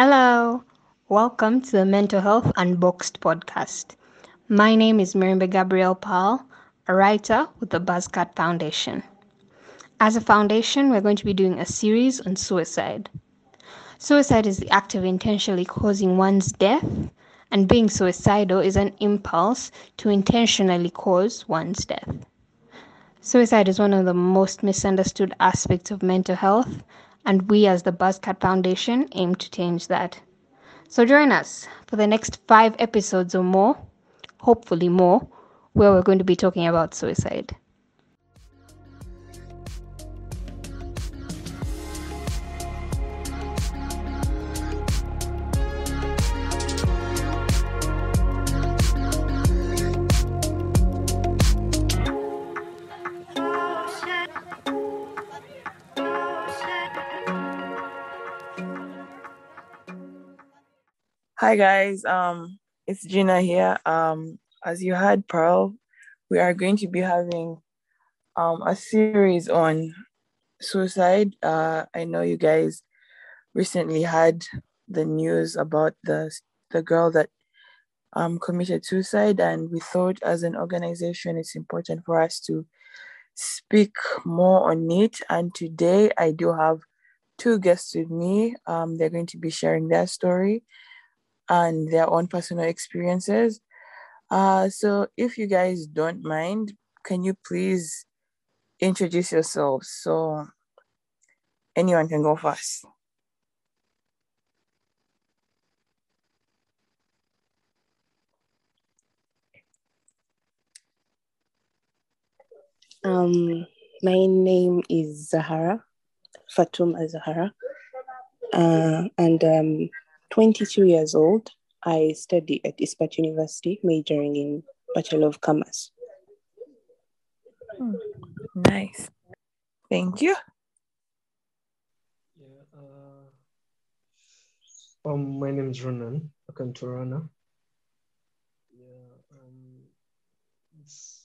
Hello, welcome to the Mental Health Unboxed podcast. My name is Mirimbe Gabrielle Powell, a writer with the Buzzcut Foundation. As a foundation, we're going to be doing a series on suicide. Suicide is the act of intentionally causing one's death, and being suicidal is an impulse to intentionally cause one's death. Suicide is one of the most misunderstood aspects of mental health, and we as the Buzzcut Foundation aim to change that. So join us for the next five episodes or more, hopefully more, where we're going to be talking about suicide. Hi guys, um, it's Gina here. Um, as you heard, Pearl, we are going to be having um a series on suicide. Uh, I know you guys recently had the news about the the girl that um committed suicide, and we thought as an organization it's important for us to speak more on it. And today I do have two guests with me. Um, they're going to be sharing their story and their own personal experiences. Uh, so if you guys don't mind, can you please introduce yourselves so anyone can go first? Um, my name is Zahara, Fatuma Zahara, uh, and um, 22 years old. I study at ISBAT University, majoring in Bachelor of Commerce. Hmm. Nice. Thank you. Yeah, uh, um, my name is Ronan Akantorana. Yeah, um, it's,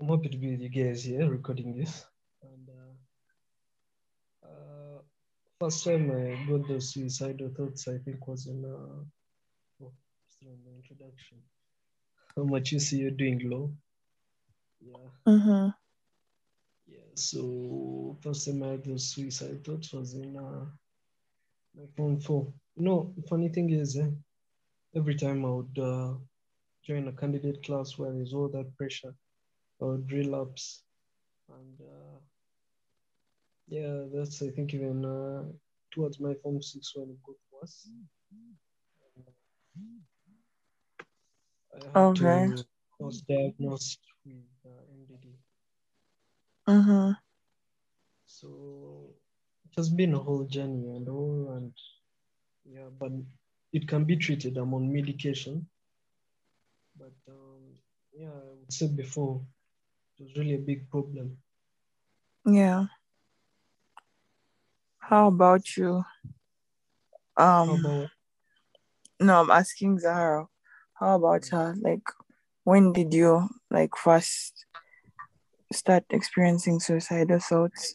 I'm happy to be with you guys here recording this. And uh, uh, first time I got those suicidal thoughts, I think was in uh, oh, in the introduction. How much you see you're doing low. Yeah. Uh-huh. Yeah, so first time I had those suicide thoughts was in uh, my form four. No, funny thing is, eh, every time I would uh, join a candidate class where there's all that pressure, I would relapse. And uh, yeah, that's, I think, even uh, towards my form six when it got worse. I Okay. to, I was diagnosed with uh, MDD. Mm-hmm. So it has been a whole journey and all, and yeah, but it can be treated. I'm on medication, but um, yeah, I would say before it was really a big problem. Yeah. How about you? Um, about no, I'm asking Zahara. How about her? Like, when did you like first start experiencing suicidal thoughts?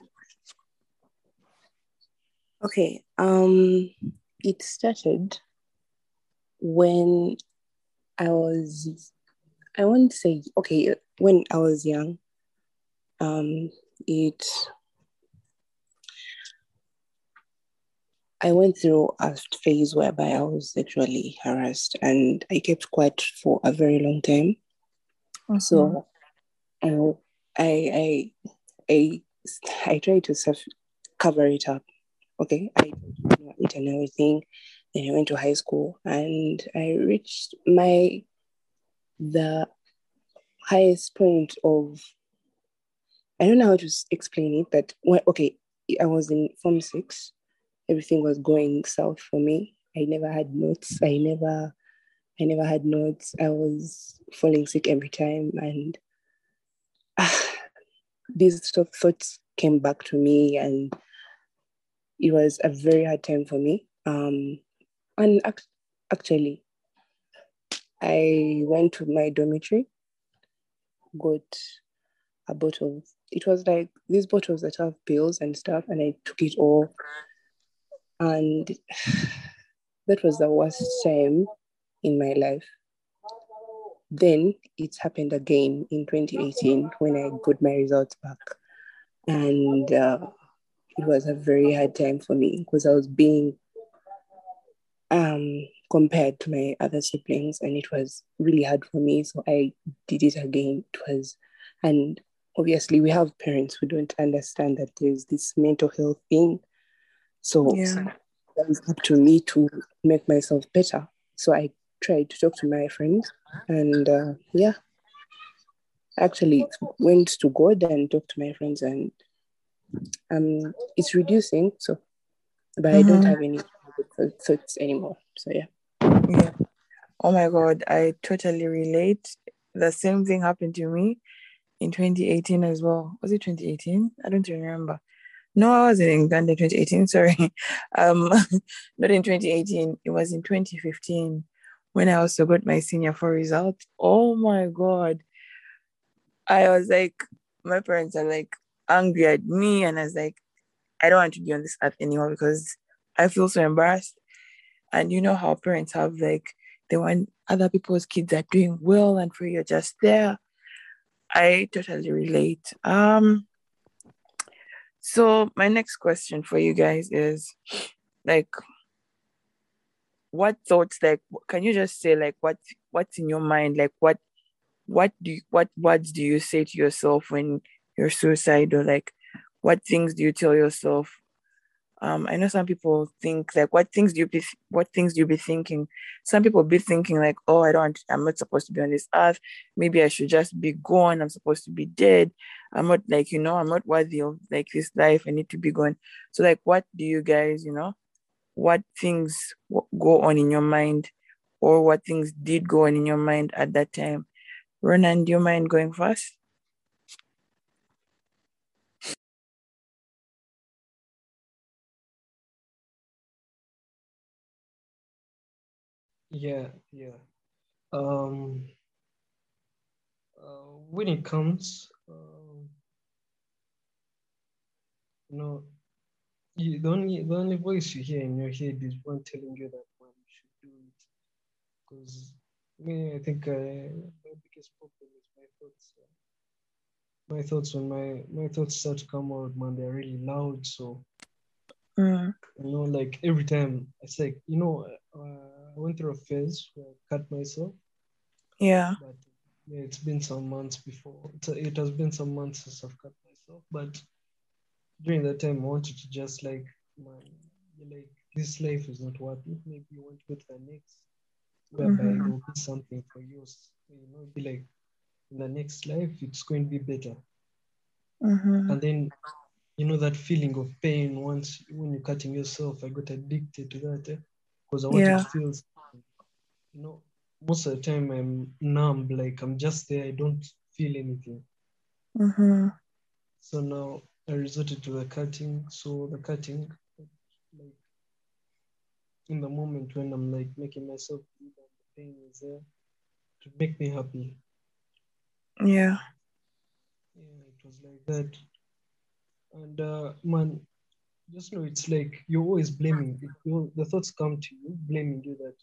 Okay, um, it started when I was, I won't say, okay, when I was young. Um, it, I went through a phase whereby I was sexually harassed and I kept quiet for a very long time. So mm-hmm. I, I, I, I, I tried to self cover it up. Okay, I it and everything. Then I went to high school and I reached my the highest point of I don't know how to explain it, but when, okay, I was in form six. Everything was going south for me. I never had notes. I never, I never had notes. I was falling sick every time, and these thoughts came back to me, and it was a very hard time for me. Um, and ac- actually, I went to my dormitory, got a bottle. It was like these bottles that have pills and stuff, and I took it all. And that was the worst time in my life. Then it happened again in 2018 when I got my results back. And uh, it was a very hard time for me because I was being um, compared to my other siblings, and it was really hard for me. So I did it again. It was, and obviously, we have parents who don't understand that there's this mental health thing. So Yeah. it was up to me to make myself better. So I tried to talk to my friends, and uh, yeah, actually went to God and talked to my friends, and um, it's reducing. So, but I don't Mhm. have any thoughts anymore. So yeah. Yeah. Oh my God, I totally relate. The same thing happened to me in 2018 as well. Was it 2018? I don't remember. No, I wasn't in Uganda 2018. Sorry. Um, not in 2018. It was in 2015 when I also got my senior four result. Oh my God. I was like, my parents are like angry at me. And I was like, I don't want to be on this earth anymore because I feel so embarrassed. And you know how parents have like, they want other people's kids are doing well and for you're just there. I totally relate. Um, so my next question for you guys is like what thoughts like can you just say like what what's in your mind? Like what what do you, what words do you say to yourself when you're suicidal? Like what things do you tell yourself um i know some people think like what things do you be what things do you be thinking? Some people be thinking like oh i don't i'm not supposed to be on this earth. Maybe i should just be gone. I'm supposed to be dead. I'm not like you know i'm not worthy of like this life. I need to be gone. So like what do you guys you know what things go on in your mind or what things did go on in your mind at that time? Ronan do you mind going first Yeah, yeah. Um, uh, when it comes, um, you know, you, the only the only voice you hear in your head is one telling you that man you should do it. Because me, I think uh, my biggest problem is my thoughts. uh, my thoughts when my my thoughts start to come out, man, they're really loud. So Mm, you know, like every time it's like you know, uh, I went through a phase where I cut myself. yeah but yeah, it's been some months before. It, it has been some months since I've cut myself, but during that time, I wanted to just like, man, you're like this life is not worth it. Maybe you want to go to the next, whereby Mhm. there will be something for you. You know, be like in the next life, it's going to be better. Mhm. And then, you know, that feeling of pain once when you're cutting yourself, I got addicted to that because I wanted Yeah. to feel, you know, most of the time I'm numb, like I'm just there, I don't feel anything. Mhm. So now I resorted to the cutting. So the cutting, like in the moment when I'm like making myself and the pain is there, to make me happy. Yeah. Yeah, it was like that. And uh, man, just know it's like you're always blaming. You the thoughts come to you, blaming you that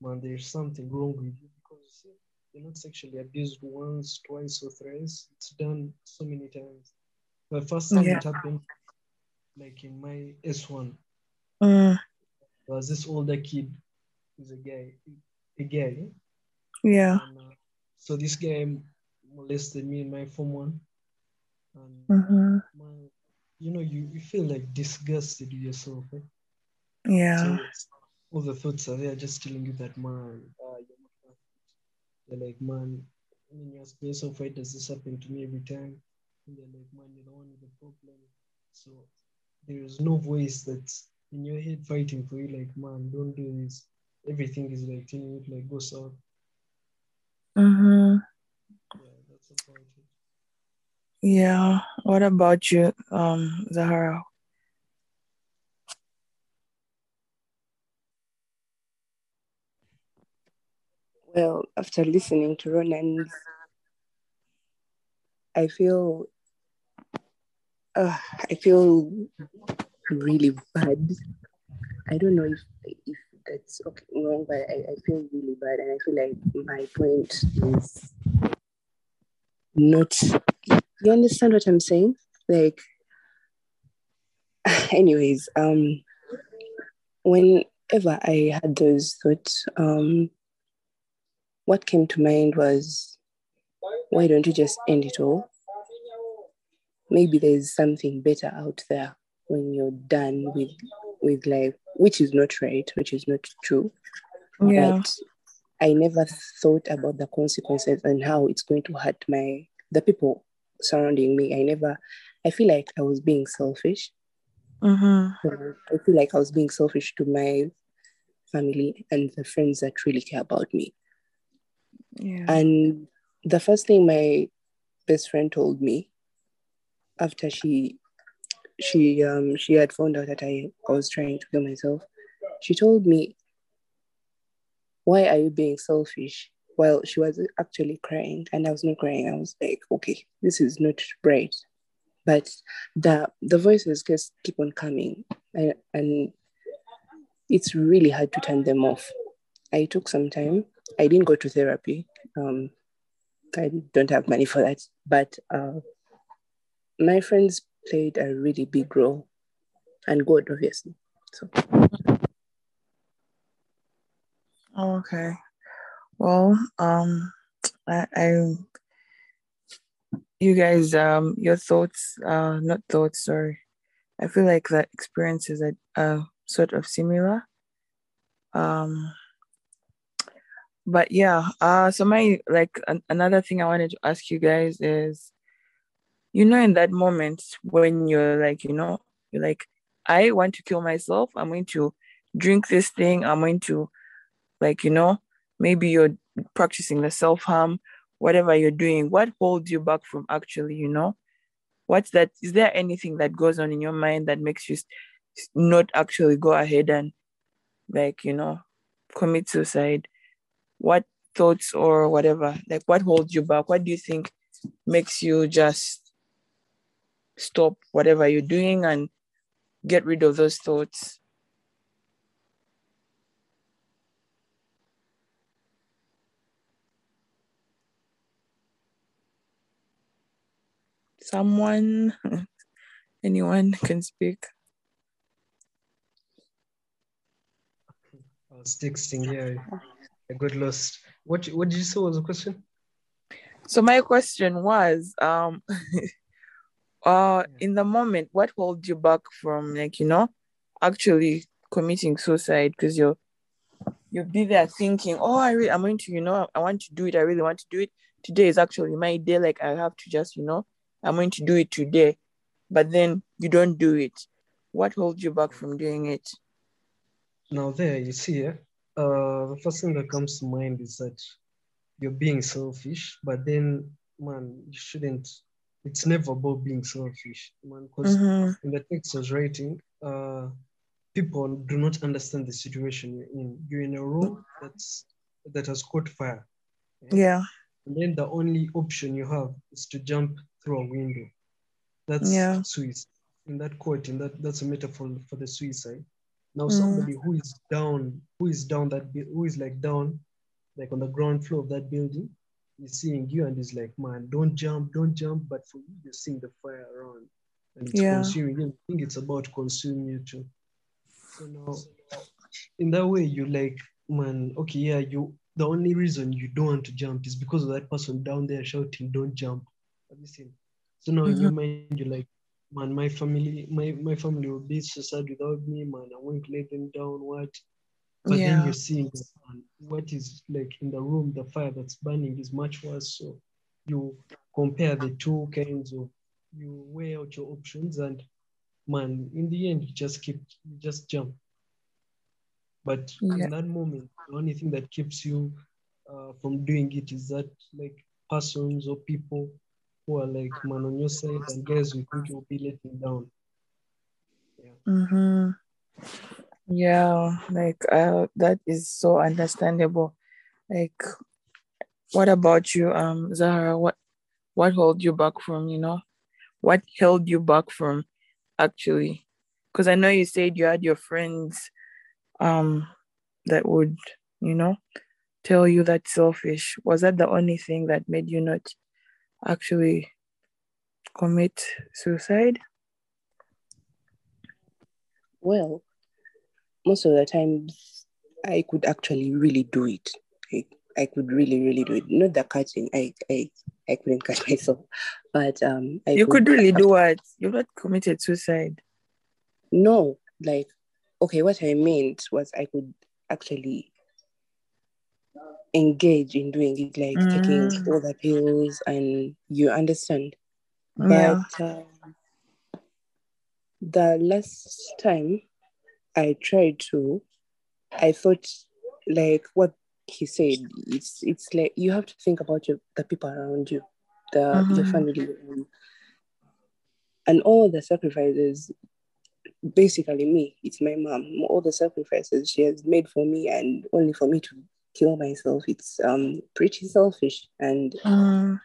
man, there's something wrong with you because you see, you're not sexually abused once, twice, or thrice. It's done so many times. The first time Yeah. it happened, like in my S1, Mm, there was this older kid who's a guy, a guy. yeah. And, uh, so this guy molested me in my form one. And man, you know, you, you feel like disgusted with yourself. Eh? Yeah. So all the thoughts are there just telling you that man, uh, you're. You're like, man, when you ask yourself, why does this happen to me every time? And they're like, man, you're the one with the problem. So there is no voice that's in your head fighting for you, like, man, don't do this. Everything is like telling you like go south. Mhm. Yeah, that's about it. Yeah. What about you, um, Zahara? Well, after listening to Ronan, I feel, uh, I feel really bad. I don't know if if that's okay, wrong, but I, I feel really bad, and I feel like my point is not. You understand what I'm saying? Like, anyways, um, whenever I had those thoughts, um, what came to mind was, why don't you just end it all? Maybe there's something better out there when you're done with with life, which is not right, which is not true. Yeah. But I never thought about the consequences and how it's going to hurt my the people surrounding me. I never I feel like I was being selfish. Mm-hmm. I feel like I was being selfish to my family and the friends that really care about me. Yeah. And the first thing my best friend told me after she she um she had found out that I, I was trying to kill myself, she told me, Why are you being selfish? Well, she was actually crying and I was not crying. I was like, okay, this is not right. But the the voices just keep on coming and, and it's really hard to turn them off. I took some time. I didn't go to therapy. Um, I don't have money for that. But uh, my friends played a really big role, and God, obviously. So, Okay. Well, um, I, I, you guys, um, your thoughts, uh, not thoughts, sorry. I feel like the experiences are sort of similar. Um, but yeah, uh, so my like an, another thing I wanted to ask you guys is, you know, in that moment when you're like, you know, you're like, I want to kill myself. I'm going to drink this thing. I'm going to, like, you know, maybe you're practicing the self harm, whatever you're doing. What holds you back from actually, you know, what's that? Is there anything that goes on in your mind that makes you not actually go ahead and, like, you know, commit suicide? What thoughts or whatever, like, what holds you back? What do you think makes you just stop whatever you're doing and get rid of those thoughts? Someone, anyone can speak. I was texting, yeah. I got lost. What what did you say was the question? So my question was, um, uh, in the moment, what holds you back from like you know, actually committing suicide? Because you're you'll be there thinking, oh, I really, I'm going to, you know, I want to do it. I really want to do it. Today is actually my day. Like I have to just, you know, I'm going to do it today. But then you don't do it. What holds you back from doing it? Now there, you see, uh, the first thing that comes to mind is that you're being selfish, but then, man, you shouldn't. It's never about being selfish, man. Because Mhm. in the text I was writing, uh, people do not understand the situation you're in. You're in a room that's that has caught fire, Yeah. and then the only option you have is to jump through a window. That's Yeah. suicide. In that quote, in that that's a metaphor for the suicide. Now Mm. somebody who is down, who is down that who is like down, like on the ground floor of that building, is seeing you and is like, man, don't jump, don't jump. But for you, you're seeing the fire around and it's Yeah. consuming you. I think it's about consuming you too. So now in that way, you like, man, okay, yeah, you the only reason you don't want to jump is because of that person down there shouting, don't jump. Have you seen? So now in your mind, you're like, man, my family, my, my family will be so sad without me, man. I won't let them down, what? But then you're seeing man, what is like in the room, the fire that's burning is much worse. So you compare the two kinds of you weigh out your options and man, in the end you just keep you just jump. But Yeah. in that moment, the only thing that keeps you uh, from doing it is that like persons or people who are like man on your side and guys you think you'll be letting down. Mm-hmm. Yeah, like uh, that is so understandable. Like, what about you, um, Zahara? What what held you back from, you know, what held you back from actually? Because I know you said you had your friends, um, that would, you know, tell you that selfish? Was that the only thing that made you not actually commit suicide? Well, most of the times I could actually really do it. I, I could really, really do it. Not the catching. I, I, I couldn't catch myself, but um, I you could, could really do what? You've not committed suicide. No, like, okay, what I meant was I could actually engage in doing it, like mm. taking all the pills, and you understand. Yeah. But um, the last time I tried to, I thought like what he said. It's it's like you have to think about your, the people around you, the mm-hmm. your family, and, and all the sacrifices. Basically, me. It's my mom. All the sacrifices she has made for me, and only for me to kill myself. It's um pretty selfish, and mm.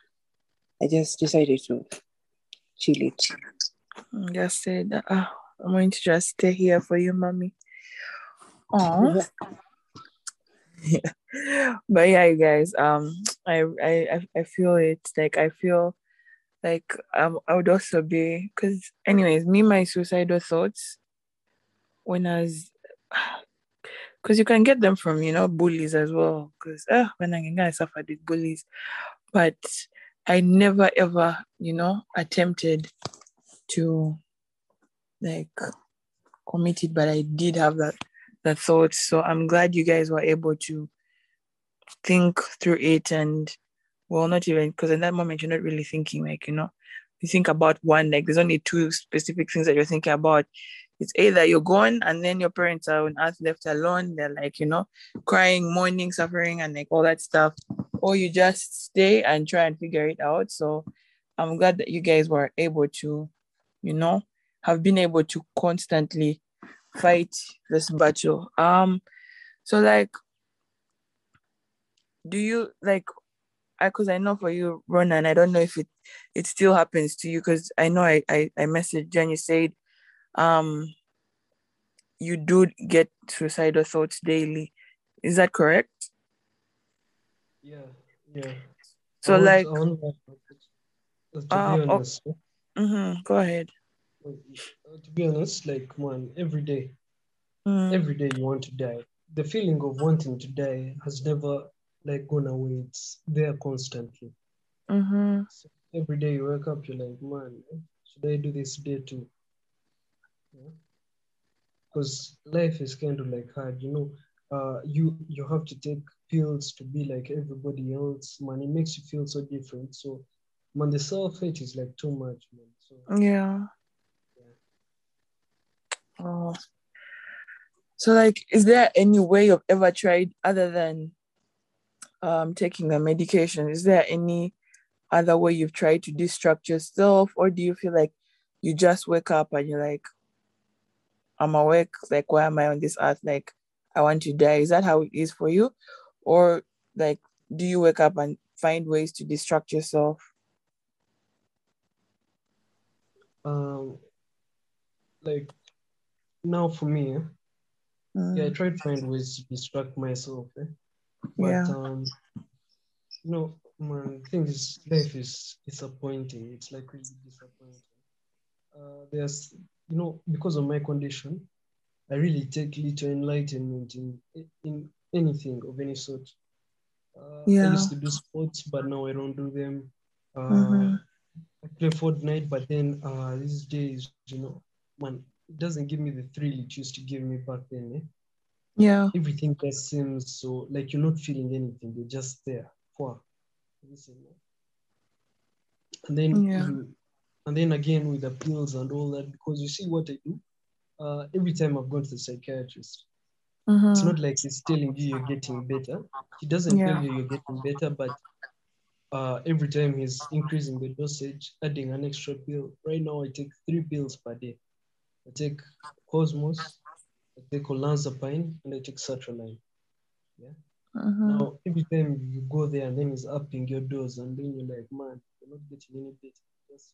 I just decided to chill it. Just said, uh, I'm going to just stay here for you, mommy. Oh. yeah. But yeah, you guys, um, I I I feel it. Like I feel like um I would also be because anyways, me my suicidal thoughts when I was because you can get them from you know bullies as well. Because uh, when I, I suffered with bullies, but I never ever you know attempted to like commit it, but I did have that that thought. So I'm glad you guys were able to think through it and well not even because in that moment you're not really thinking like you know you think about one like there's only two specific things that you're thinking about it's either you're gone and then your parents are on earth left alone they're like you know crying mourning suffering and like all that stuff or you just stay and try and figure it out. So i'm glad that you guys were able to you know have been able to constantly fight this battle. Um so like do you like I because I, know for you Ronan I don't know if it it still happens to you because I know I, I I messaged Jen you said um you do get suicidal thoughts daily. Is that correct? Yeah yeah. So like want, to be honest, oh, mm-hmm, go ahead. To be honest like man every day mm. every day you want to die. The feeling of wanting to die has never like gone away. It's there constantly. Mm-hmm. so every day you wake up you're like man should i do this today too because life is kind of like hard you know. Uh, you you have to take pills to be like everybody else man. It makes you feel so different. So man the self-hate is like too much man. So yeah, yeah. oh. So like is there any way you've ever tried other than um taking a medication? Is there any other way you've tried to distract yourself? Or do you feel like you just wake up and you're like i'm awake like why am i on this earth like i want to die is that how it is for you or like do you wake up and find ways to distract yourself um like now for me mm. yeah i try to find ways to distract myself eh? but yeah. um no man things life is disappointing it's like really disappointing uh, there's you know because of my condition i really take little enlightenment in in anything of any sort uh, yeah. i used to do sports but now i don't do them uh, mm-hmm. i play fortnite but then uh, these days you know man it doesn't give me the thrill it used to give me back then eh? yeah everything just seems so like you're not feeling anything you're just there for and then yeah. you, and then again with the pills and all that because you see what i do uh, every time i've gone to the psychiatrist mm-hmm. it's not like he's telling you you're getting better he doesn't Yeah. tell you you're getting better but uh, every time he's increasing the dosage adding an extra pill right now i take three pills per day i take cosmos I take olanzapine and I take sertraline. Yeah. Mhm. Now, every time you go there and then he's upping your dose, and then you're like, man, you're not getting any better. Just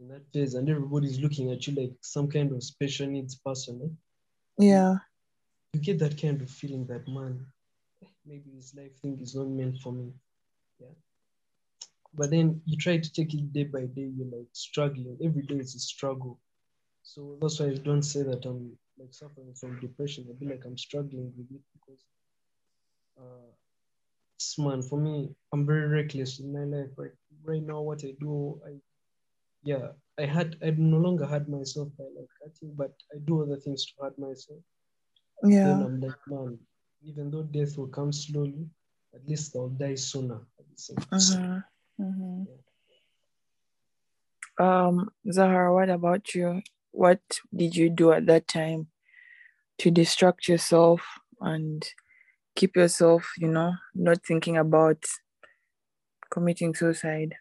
in that phase, and everybody's looking at you like some kind of special needs person. eh? yeah you get that kind of feeling that man, maybe this life thing is not meant for me. Yeah. But then you try to take it day by day, you're like struggling. Every day is a struggle. So that's why I don't say that I'm like suffering from depression. I feel like I'm struggling with it because uh man for me, I'm very reckless in my life. Right right now what I do, I yeah, I had I no longer had myself by like cutting, but I do other things to hurt myself. Yeah. Then I'm like, man, even though death will come slowly, at least I'll die sooner. At the same time. Mhm. Um, Zahara, what about you? What did you do at that time to distract yourself and keep yourself, you know, not thinking about committing suicide?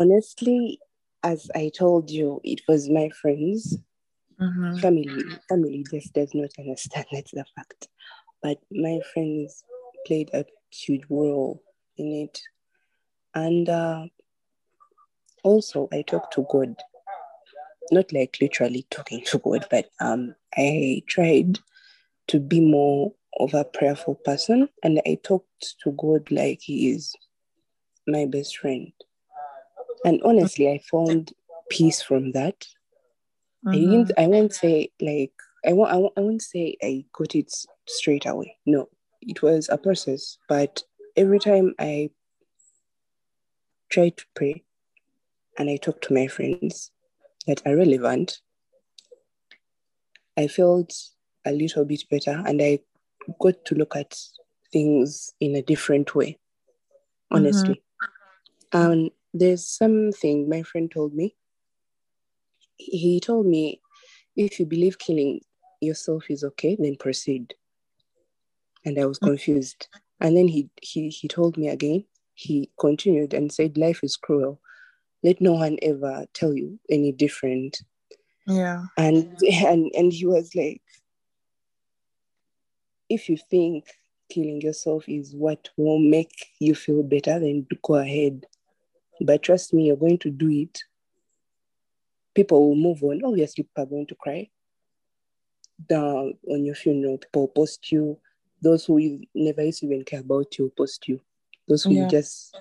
Honestly, as I told you, it was my friends. Mm-hmm. Family, family just does not understand. That's the fact. But my friends played a huge role in it, and uh, also I talked to God. Not like literally talking to God, but um, I tried to be more of a prayerful person, and I talked to God like He is my best friend. And honestly, I found peace from that. I didn't. I won't say like I won't. I won't, I won't say I got it straight away. No, it was a process. But every time I tried to pray, and I talked to my friends that are relevant, I felt a little bit better, and I got to look at things in a different way. Honestly, um, there's something my friend told me. He told me, if you believe killing yourself is okay, then proceed. And I was mm. confused. And then he he he told me again. He continued and said, "Life is cruel. Let no one ever tell you any different." Yeah. And and and he was like, "If you think killing yourself is what will make you feel better, then go ahead. But trust me, you're going to do it. People will move on. Obviously, people are going to cry. Down on your funeral, people will post you. Those who you never used to even care about you will post you. Those who Yeah. you just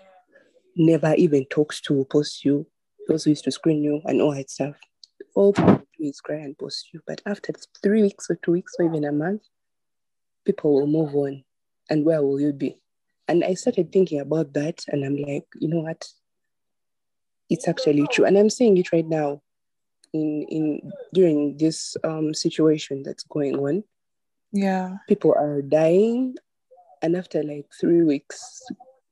never even talked to will post you. Those who used to screen you and all that stuff. All people do is cry and post you. But after three weeks or two weeks or even a month, people will move on. And where will you be? And I started thinking about that, and I'm like, you know what? It's actually true. And I'm saying it right now in in during this um situation that's going on. Yeah. People are dying, and after like three weeks,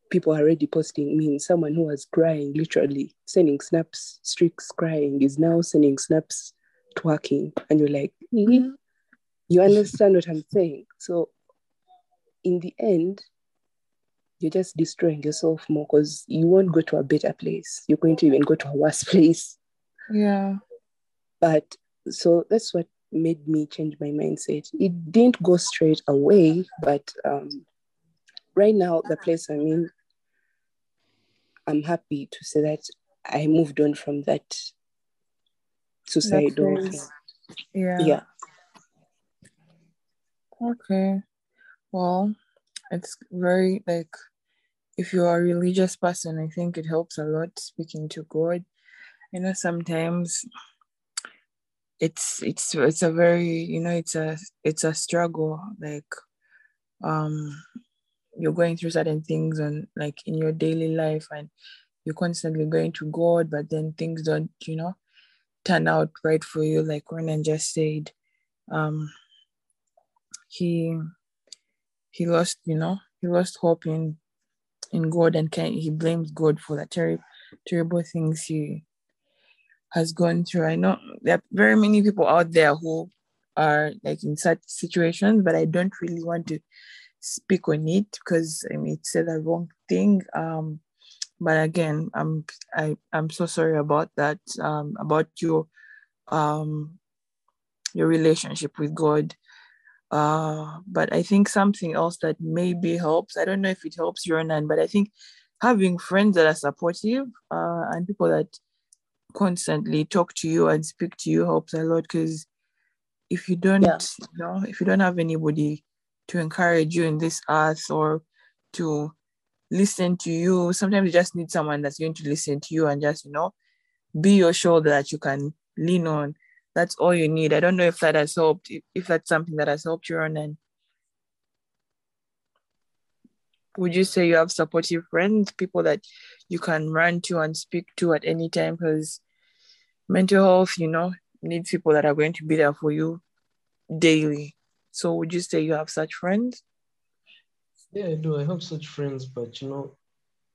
people are already posting me. Someone who was crying, literally sending snaps, streaks crying, is now sending snaps twerking. And you're like, "Eh?" you understand what I'm saying? So in the end, you're just destroying yourself more because you won't go to a better place. You're going to even go to a worse place. Yeah. But so that's what made me change my mindset. It didn't go straight away, but um, right now, the place I'm in, I'm happy to say that I moved on from that suicidal phase. thing. Yeah. Yeah. Okay. Well, it's very like if you're a religious person, I think it helps a lot speaking to God. I know sometimes it's it's it's a very you know it's a it's a struggle like um you're going through certain things and like in your daily life and you're constantly going to God but then things don't you know turn out right for you like Ronan just said um he he lost you know he lost hope in in God and can he blames God for the terrible terrible things he has gone through. I know there are very many people out there who are like in such situations, but I don't really want to speak on it because I mean it's the wrong thing. Um, but again, I'm I I'm so sorry about that. Um, about your um your relationship with God. Uh, but I think something else that maybe helps. I don't know if it helps you or none, but I think having friends that are supportive uh, and people that constantly talk to you and speak to you helps a lot because if you don't Yeah. you know if you don't have anybody to encourage you in this earth or to listen to you sometimes you just need someone that's going to listen to you and just you know be your shoulder that you can lean on that's all you need. I don't know if that has helped if, that's something that has helped you on and would you say you have supportive friends people that you can run to and speak to at any time? Because mental health you know needs people that are going to be there for you daily. So would you say you have such friends? Yeah, I do. I have such friends, but you know,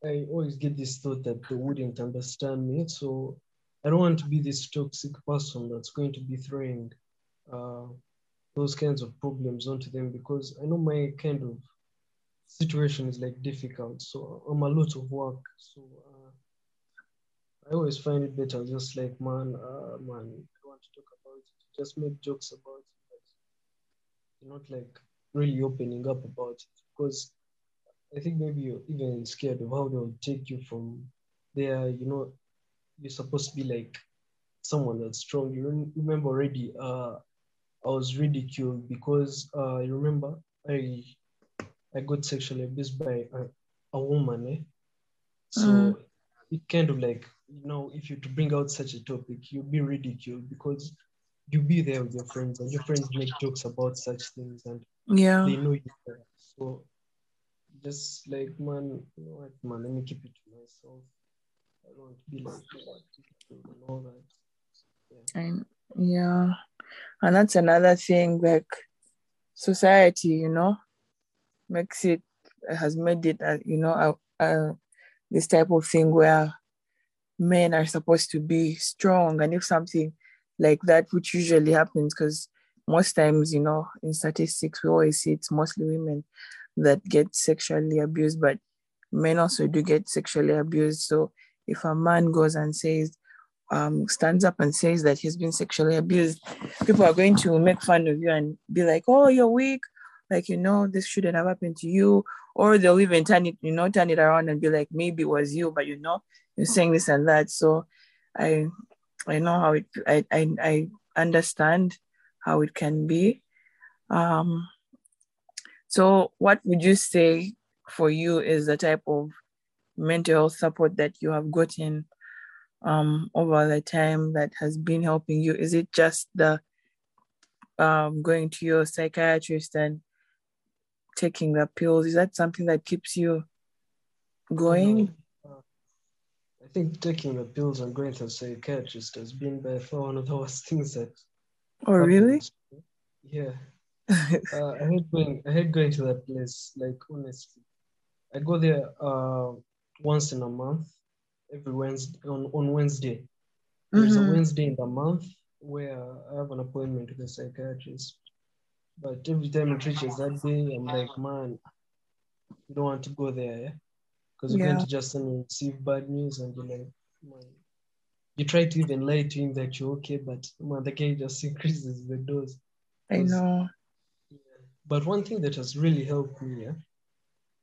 I always get this thought that they wouldn't understand me. So I don't want to be this toxic person that's going to be throwing uh, those kinds of problems onto them because I know my kind of situation is like difficult. So I'm a lot of work. So uh, I always find it better just like, man, uh, man, I don't want to talk about it. Just make jokes about it, but not like really opening up about it because I think maybe you're even scared of how they'll take you from there. You know, you're supposed to be like someone that's strong. You remember already, uh, I was ridiculed because uh, you remember I I got sexually abused by a, a woman. Eh? So Mhm. it kind of like you know, if you to bring out such a topic, you'll be ridiculed because you'll be there with your friends and your friends make jokes about such things and yeah they know you better. So just like man, you know what, man, let me keep it to myself. And that. And yeah, and that's another thing. Like society, you know, makes it has made it, uh, you know, a, a, this type of thing where men are supposed to be strong, and if something like that, which usually happens, because most times, you know, in statistics, we always see it's mostly women that get sexually abused, but men also do get sexually abused. So if a man goes and says, um, stands up and says that he's been sexually abused, people are going to make fun of you and be like, "Oh, you're weak," like you know this shouldn't have happened to you, or they'll even turn it, you know, turn it around and be like, "Maybe it was you," but you know, you're saying this and that. So, I, I know how it, I, I, I understand how it can be. Um, so, what would you say for you is the type of mental health support that you have gotten um, over the time that has been helping you? Is it just the um, going to your psychiatrist and taking the pills? Is that something that keeps you going? Uh, I think taking the pills and going to a psychiatrist has been by far one of the worst things that. Oh, really? Yeah. Uh, I hate going. I hate going to that place. Like honestly, I go there uh, once in a month, every Wednesday on, on Wednesday. There's a Mhm. Wednesday in the month where I have an appointment with a psychiatrist. But every time it reaches that day, I'm like, man, you don't want to go there, yeah? Because you're going Yeah. to just suddenly receive bad news and you're like, man. You try to even lie to him that you're okay, but man, the guy just increases the dose. I know. But one thing that has really helped me yeah,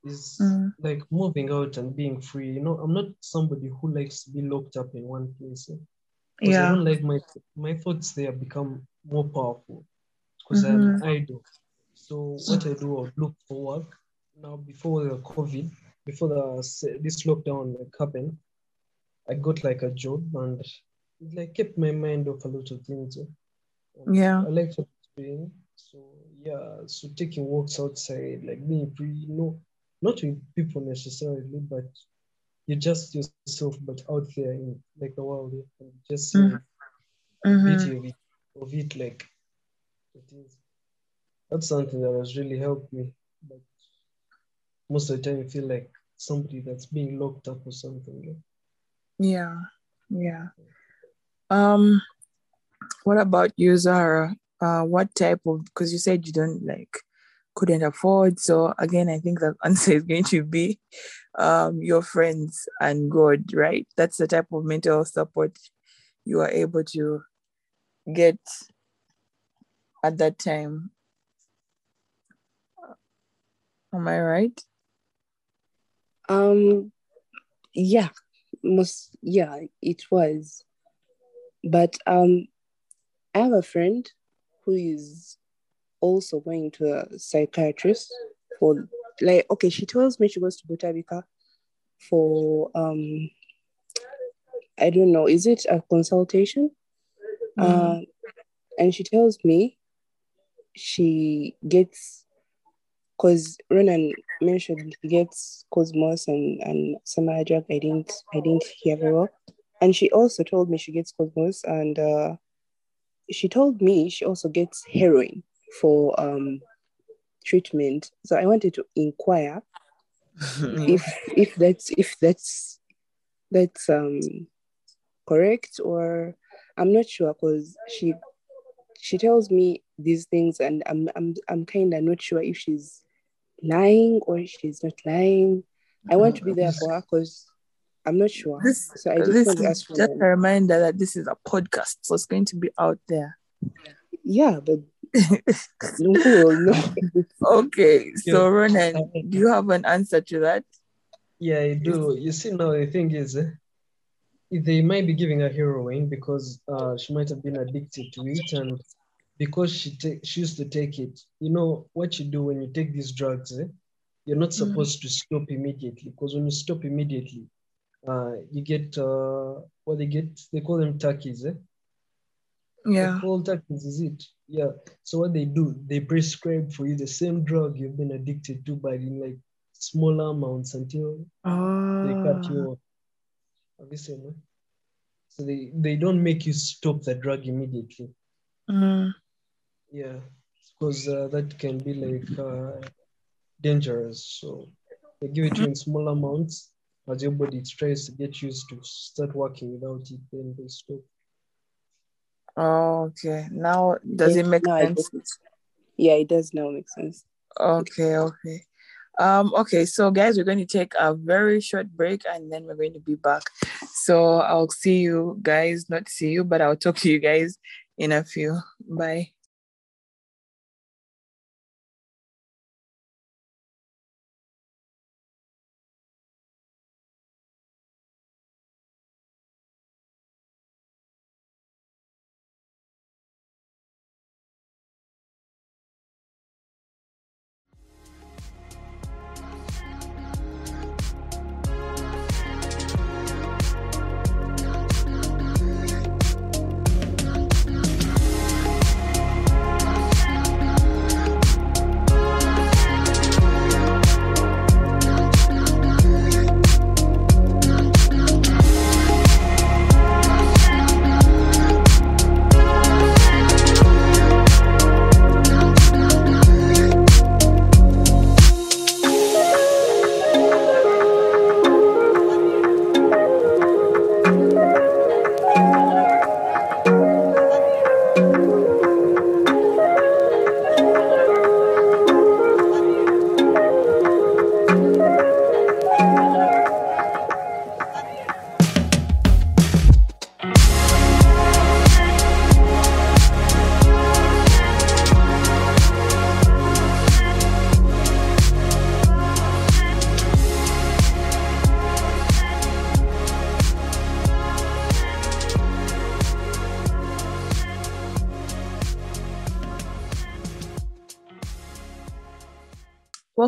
is Mm. like moving out and being free. You know, I'm not somebody who likes to be locked up in one place. Yeah? 'Cause I Yeah. don't like my my thoughts there become more powerful because I'm mm-hmm. idle. So what I do, I'll look for work. Now before the COVID, before the this lockdown like happened, I got like a job and it like kept my mind off a lot of things. yeah. And Yeah. I like it's doing. So yeah, so taking walks outside, like being free, you know, not with people necessarily, but you're just yourself, but out there in like the world, and just the Mhm. beauty of it, of it, like it is. That's something that has really helped me. But most of the time, you feel like somebody that's being locked up or something. yeah. Yeah. Yeah. Um, what about you, Zara? Uh, what type of because you said you don't like couldn't afford. So again, I think the answer is going to be um your friends and God, right? That's the type of mental support you are able to get at that time. Am I right? Um, yeah, most yeah, it was. but um, I have a friend who is also going to a psychiatrist for like okay, she tells me she goes to Butabika for um I don't know, is it a consultation? Mm. Uh, and she tells me she gets because Ronan mentioned gets Cosmos and, and some other drug I didn't I didn't hear very well. And she also told me she gets Cosmos and uh, she told me she also gets heroin for um treatment. So I wanted to inquire if if that's if that's that's um correct or I'm not sure because she she tells me these things and I'm I'm I'm kind of not sure if she's lying or she's not lying. I want to be there for her because I'm not sure. This, so I just this want to just a reminder that this is a podcast, so it's going to be out there. Yeah, but no one will know. Okay, so Yeah. Ronan, do you have an answer to that? Yeah, I do. You see, now the thing is, eh, they might be giving her heroin because uh, she might have been addicted to it, and because she take she used to take it. You know what you do when you take these drugs, eh? You're not supposed to stop immediately because when you stop immediately, uh, you get uh, what they get. They call them turkeys, eh? Yeah. Turkeys, is it? Yeah. So what they do, they prescribe for you the same drug you've been addicted to, but in like smaller amounts until they cut Ah. you off. Seen it? So they, they don't make you stop the drug immediately. Mm. Yeah, because uh, that can be like uh, dangerous. So they give it to you in small amounts. As your body tries to get used to start working without it, then they stop. Oh, okay. Now, does it make No, sense? it. Yeah, it does now make sense. Okay, okay. Um, okay, so guys, we're going to take a very short break and then we're going to be back. So I'll see you guys, not see you, but I'll talk to you guys in a few. Bye.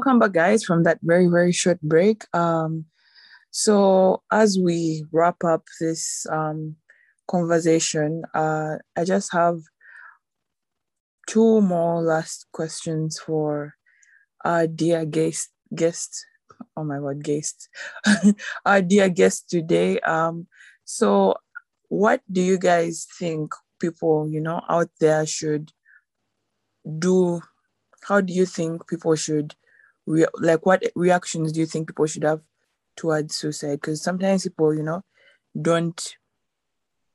Welcome back, guys, from that very, very short break. Um, so as we wrap up this um, conversation, uh, I just have two more last questions for our dear guest. Guest, oh my God, guest, our dear guest today. Um, so, what do you guys think people, you know, out there should do? How do you think people should? Re- like what reactions do you think people should have towards suicide? Because sometimes people you know don't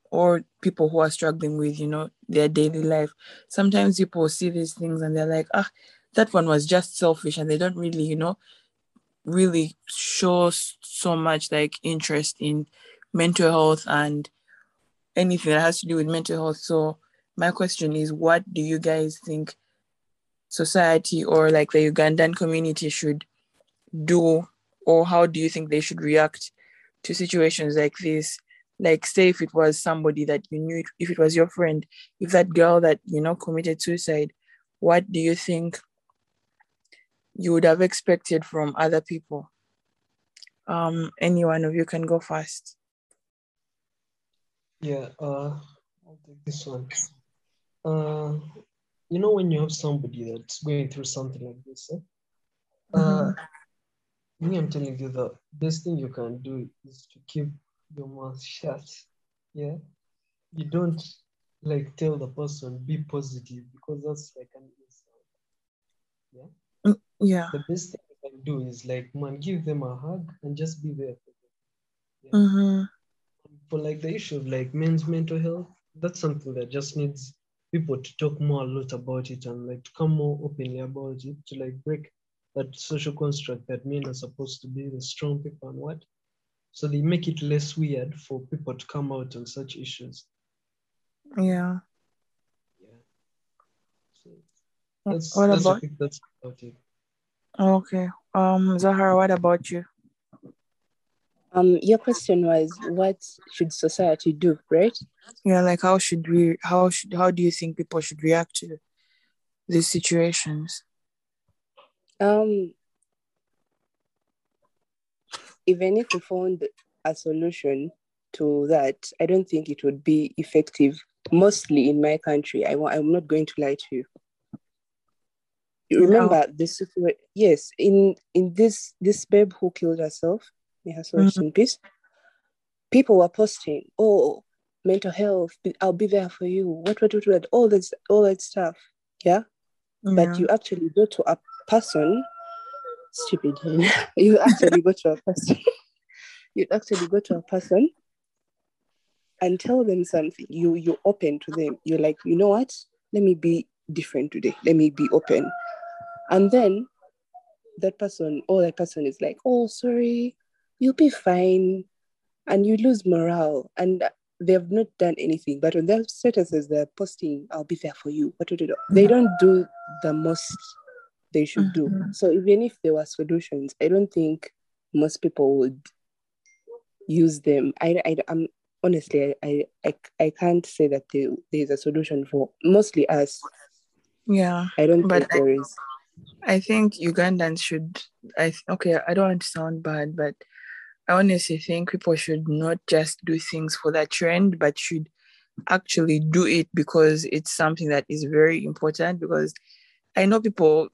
or people who are struggling with you know their daily life sometimes people see these things and they're like ah that one was just selfish and they don't really you know really show so much like interest in mental health and anything that has to do with mental health. So my question is what do you guys think society or like the ugandan community should do or how do you think they should react to situations like this? Like say if it was somebody that you knew if it was your friend if that girl that you know committed suicide what do you think you would have expected from other people? Um any one of you can go first. Yeah uh i'll take this one. Uh you know when you have somebody that's going through something like this eh? uh me i'm telling you the best thing you can do is to keep your mouth shut. Yeah. You don't like tell the person be positive because that's like an insult. Yeah. Mm, yeah. The best thing you can do is like man, give them a hug and just be there for them. Yeah? Mm-hmm. For like the issue of like men's mental health, that's something that just needs people to talk more a lot about it and like to come more openly about it to like break that social construct that men are supposed to be the strong people and what so they make it less weird for people to come out on such issues. Yeah. Yeah. So that's, what that's, about? that's about it. Okay. Um, Zahara, what about you? Um, your question was what should society do, right? Yeah, like how should we how should how do you think people should react to these situations? Um even if we found a solution to that, I don't think it would be effective. Mostly in my country, I I'm not going to lie to you. You remember no. this? Yes, in in this this babe who killed herself, may her soul mm-hmm. in peace. People were posting, "Oh, mental health, I'll be there for you." What, what, what, what all this, all that stuff. Yeah, yeah. but you actually go to a person stupid. you actually go to a person. you actually go to a person and tell them something. You you open to them. You're like, you know what? Let me be different today. Let me be open. And then that person, or that person is like, oh, sorry, you'll be fine. And you lose morale. And they have not done anything. But on their statuses, they're posting, I'll be there for you. What do they do? They don't do the most they should mm-hmm. do. So even if there were solutions, I don't think most people would use them. I, I I'm honestly I, I I can't say that there, there's a solution for mostly us. Yeah, I don't but think there is. I think Ugandans should. I okay. I don't want to sound bad, but I honestly think people should not just do things for that trend, but should actually do it because it's something that is very important. Because I know people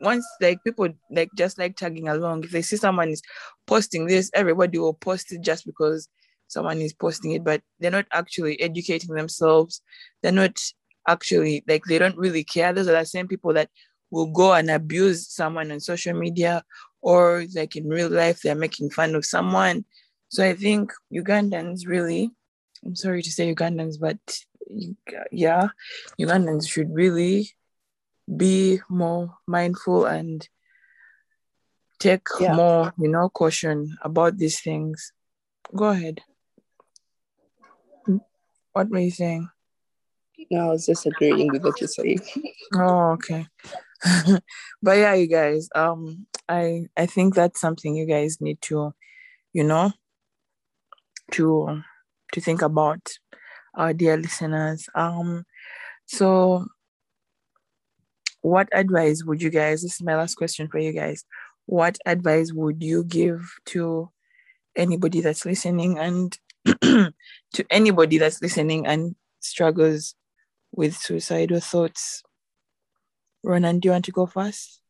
once like people like just like tagging along if they see someone is posting this everybody will post it just because someone is posting it but they're not actually educating themselves they're not actually like they don't really care those are the same people that will go and abuse someone on social media or like in real life they're making fun of someone so i think ugandans really i'm sorry to say ugandans but yeah ugandans should really be more mindful and take yeah. more, you know, caution about these things. Go ahead. What were you saying? No, I was just agreeing with what you're saying. oh, okay. but yeah, you guys, um, I I think that's something you guys need to, you know, to to think about, our dear listeners. Um, so what advice would you guys this is my last question for you guys what advice would you give to anybody that's listening and to anybody that's listening and struggles with suicidal thoughts ronan do you want to go first?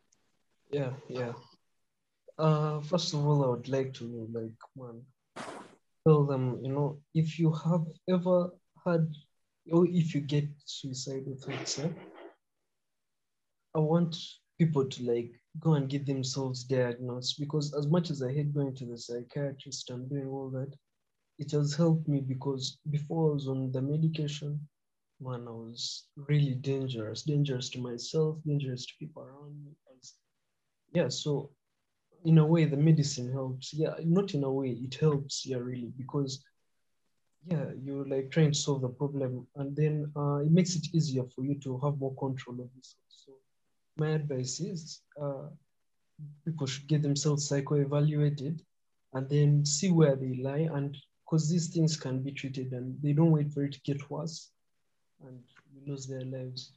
Yeah yeah. Uh first of all i would like to like one tell them you know if you have ever had or if you get suicidal thoughts eh, I want people to like go and get themselves diagnosed because as much as I hate going to the psychiatrist and doing all that, it has helped me because before I was on the medication, man, I was really dangerous, dangerous to myself, dangerous to people around me. Was, yeah, so in a way, the medicine helps. Yeah, not in a way, it helps. Yeah, really, because yeah, you're like trying to solve the problem, and then uh, it makes it easier for you to have more control of yourself So my advice is uh, people should get themselves psycho-evaluated and then see where they lie and because these things can be treated and they don't wait for it to get worse and lose their lives.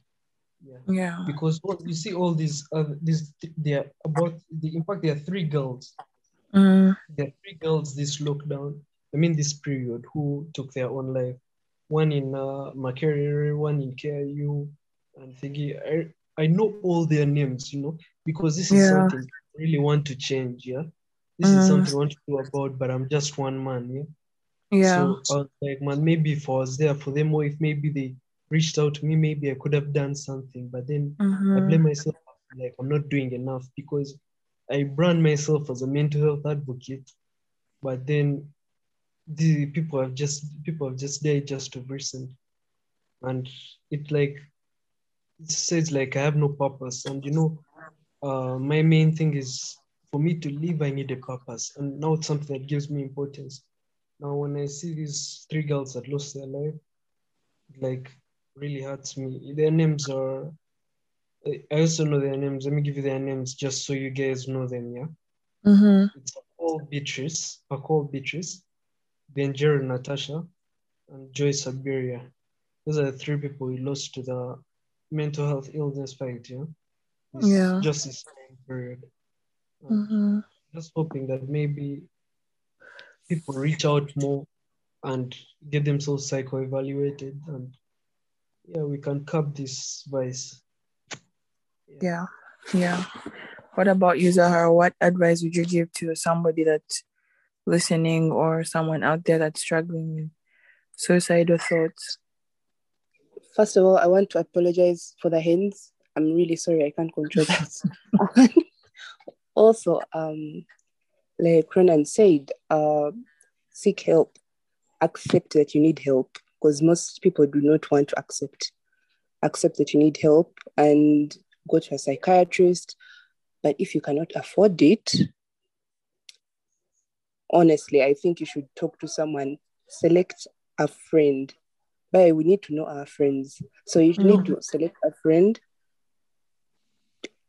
Yeah. Yeah. Because what you see all these uh, these they're about the in fact there are three girls. Mm. There are three girls this lockdown. I mean this period who took their own life. One in uh, Makerere, one in KIU, and Thigi. I I know all their names, you know, because this is Yeah. something I really want to change. Yeah. This Mm. is something I want to do about, but I'm just one man. Yeah. Yeah. So I was like, man, maybe if I was there for them, or if maybe they reached out to me, maybe I could have done something. But then I Mhm. blame myself, like I'm not doing enough because I brand myself as a mental health advocate, but then the people have just people have just died just of recent, and it like it says like I have no purpose, and you know, uh, my main thing is for me to live, I need a purpose, and now it's something that gives me importance. Now, when I see these three girls that lost their life, like really hurts me. Their names are. I also know their names. Let me give you their names just so you guys know them. Yeah, Mhm. it's Paul Beatrice, Paul Beatrice, Benjero Natasha, and Joyce Sabiria. Those are the three people we lost to the mental health illness fight. Yeah, Yeah. just this period. And Mhm. just hoping that maybe people reach out more and get themselves psycho evaluated and yeah we can curb this vice Yeah. Yeah. What about you, Zahara? What advice would you give to somebody that's listening or someone out there that's struggling with suicidal thoughts? First of all, I want to apologize for the hands. I'm really sorry, I can't control that. also, um, like Ronan said, uh, seek help, accept that you need help, because most people do not want to accept. Accept that you need help and go to a psychiatrist. But if you cannot afford it, honestly, I think you should talk to someone, select a friend. But we need to know our friends. So you need to select a friend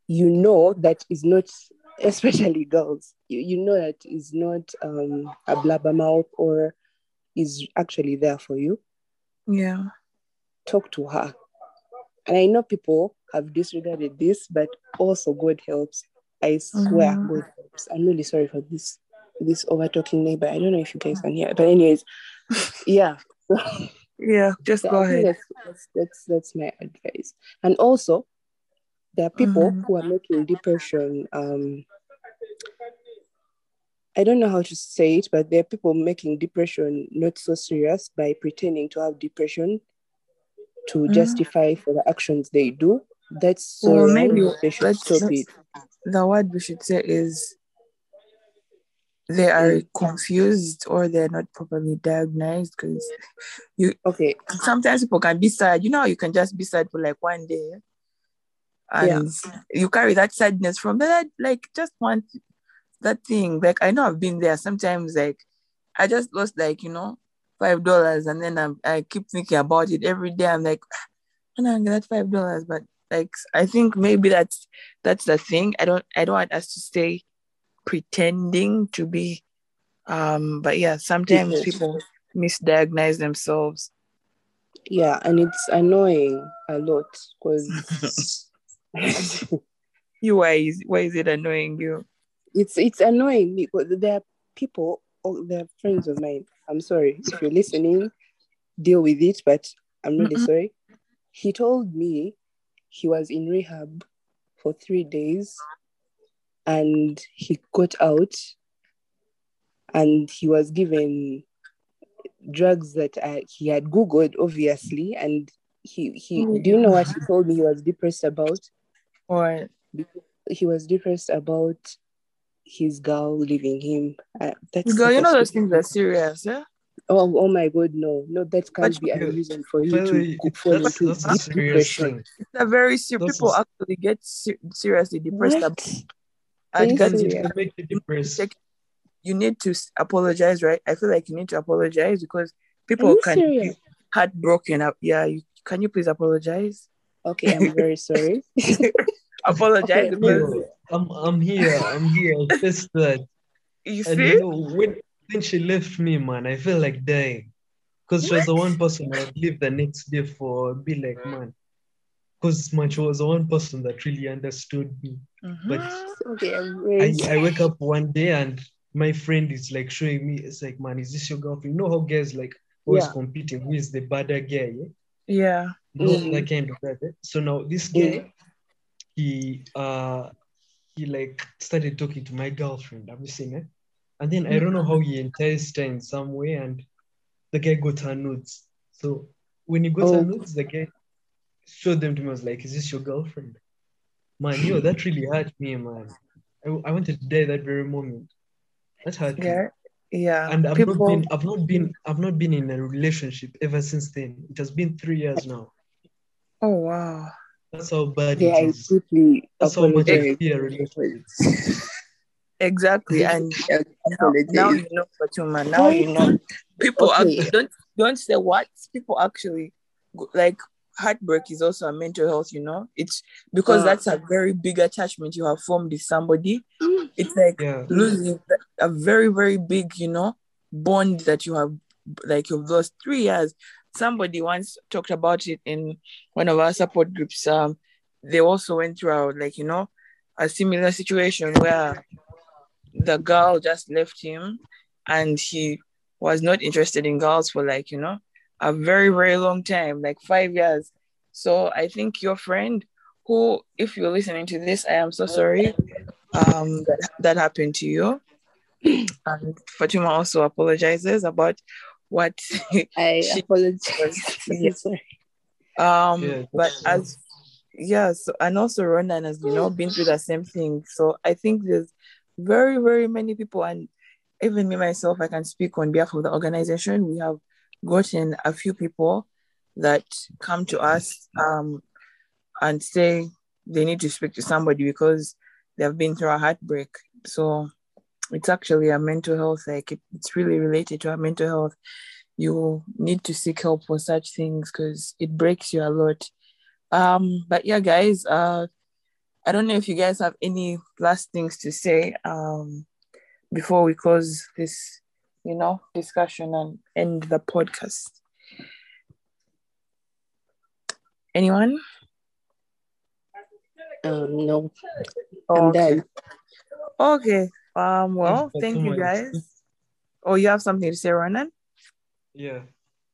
you know that is not, especially girls, you, you know that is not um, a blabbermouth or is actually there for you. Yeah. Talk to her. And I know people have disregarded this, but also God helps. I swear Mhm. God helps. I'm really sorry for this this over talking neighbor. I don't know if you guys can hear, but anyways, yeah. Yeah. Just so go ahead. That's, that's that's that's my advice. And also, there are people Mhm. who are making depression. Um, I don't know how to say it, but there are people making depression not so serious by pretending to have depression to Mhm. justify for the actions they do. That's so wrong. maybe they should let's- stop let's- it. The word we should say is they are confused or they're not properly diagnosed because you Okay, sometimes people can be sad. You know, you can just be sad for like one day, and you carry that sadness from that. Like just want that thing. Like I know I've been there. Sometimes like I just lost like you know five dollars, and then I'm, I keep thinking about it every day. I'm like, and I get that five dollars, but like I think maybe that's that's the thing. I don't I don't want us to stay pretending to be. Um, but yeah, sometimes Yes. people misdiagnose themselves. yeah, and it's annoying a lot because You why is why is it annoying you? It's it's annoying me because there are people or there are friends of mine. I'm sorry if you're listening, deal with it, but I'm really Mm-mm. sorry. He told me he was in rehab for three days and he got out and he was given drugs that uh, he had googled obviously and he he do you know what he told me he was depressed about Or he was depressed about his girl leaving him. Uh, that's girl, you know those things are serious, yeah? Oh, oh my God, no, no, that can't But be a reason for you By to go fall that's, into that's a deep serious depression. thing It's a very serious. People a- actually get ser- seriously depressed. What? about Are you and Can serious? it can make you depressed you need to apologize, right? I feel like you need to apologize because people you can be heartbroken. Up, yeah. You, can you please apologize? Okay, I'm very sorry. apologize Okay, because Yo, I'm I'm here I'm here I'll test that you and see. you know when then she left me, man. I feel like dying. Because she was the one person I would leave the next day for be like, man. Because man, she was the one person that really understood me. Mhm. But Okay, I, I wake up one day and my friend is like showing me, it's like, man, is this your girlfriend? You know how guys like always Yeah. competing who is the badder guy, yeah? yeah. You know, Mhm. that kind of that. eh? So now this Yeah. guy, he uh he like started talking to my girlfriend. Have you seen it? And then I don't know how he enticed her in some way, and the guy got her nudes. So when he got her Oh. nudes, the guy showed them to me. I was like, "Is this your girlfriend?" Man, yo, that really hurt me, man. I, I wanted to die that very moment. That hurt me. Yeah. Yeah. And I've People not been, I've not been, I've not been in a relationship ever since then. It has been three years now. Oh wow. That's how bad Yeah, it I is. deeply That's how much I apologize. fear a relationship. Exactly. And now, now apologize. you know Fatuma. Now you know. People Okay. act- don't don't say what. People actually like heartbreak is also a mental health, you know. It's because Uh. that's a very big attachment you have formed with somebody. It's like Yeah. losing a very, very big, you know, bond that you have like you've lost three years. Somebody once talked about it in one of our support groups. Um, they also went through a, like, you know, a similar situation where the girl just left him and he was not interested in girls for like, you know, a very, very long time, like five years. So I think your friend who, if you're listening to this, I am so sorry um that, that happened to you. And Fatima also apologizes about what I She- apologize. Yeah. Sorry. um Yeah, but that's- as yeah so and also Ronan has you know been through the same thing so I think there's very very many people and even me myself I can speak on behalf of the organization we have gotten a few people that come to us um and say they need to speak to somebody because they've been through a heartbreak so it's actually a mental health like it, it's really related to our mental health you need to seek help for such things because it breaks you a lot. Um, but yeah, guys, uh, I don't know if you guys have any last things to say um, before we close this, you know, discussion and end the podcast. Anyone? Um, no, I'm okay. done. Okay. Um. Well, If thank you, Fatima is- guys. Oh, you have something to say, Ronan? Yeah.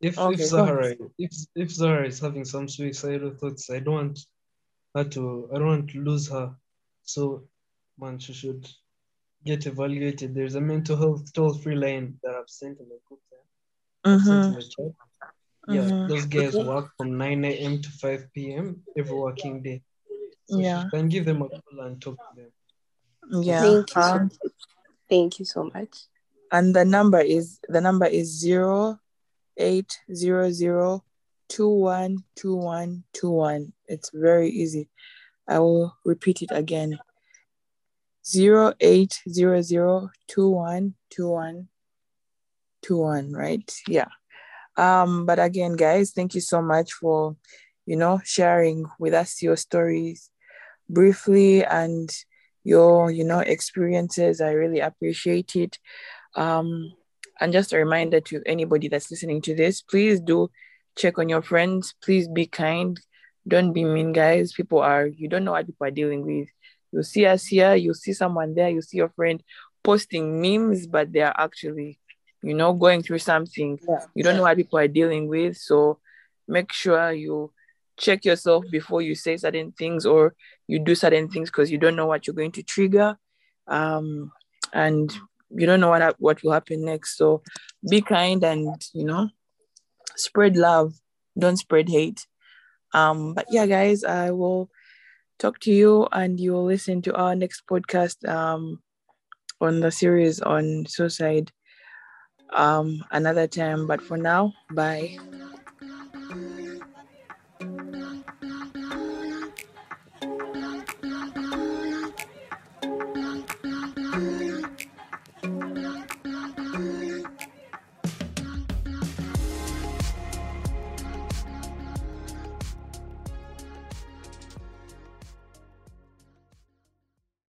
If Okay, if go Zahara if if Zahara is having some suicidal thoughts, I don't want her to I don't want to lose her. So man, she should get evaluated. There's a mental health toll-free line that I've sent in the group there. I've Mm-hmm. the chat. Yeah, Mhm. those guys work from 9 a.m. to 5 p.m. every working day. So Yeah. she can give them a call and talk to them. Yeah. Thank you so Um, much. Thank you so much. and the number is the number is zero eight zero zero two one two one two one. It's very easy. I will repeat it again. Zero eight zero zero two one two one two one. Right? Yeah. Um. But again, guys, thank you so much for, you know, sharing with us your stories briefly and your, you know, experiences. I really appreciate it. Um, and just a reminder to anybody that's listening to this, please do check on your friends. Please be kind. Don't be mean, guys. People are, you don't know what people are dealing with. You'll see us here, you'll see someone there, you'll see your friend posting memes, but they are actually, you know, going through something. Yeah. You don't know what people are dealing with. So make sure you check yourself before you say certain things or you do certain things because you don't know what you're going to trigger. Um, and you don't know what what will happen next. So be kind and you know spread love. Don't spread hate. Um, but yeah, guys, I will talk to you and you will listen to our next podcast um on the series on suicide um another time. But for now, bye.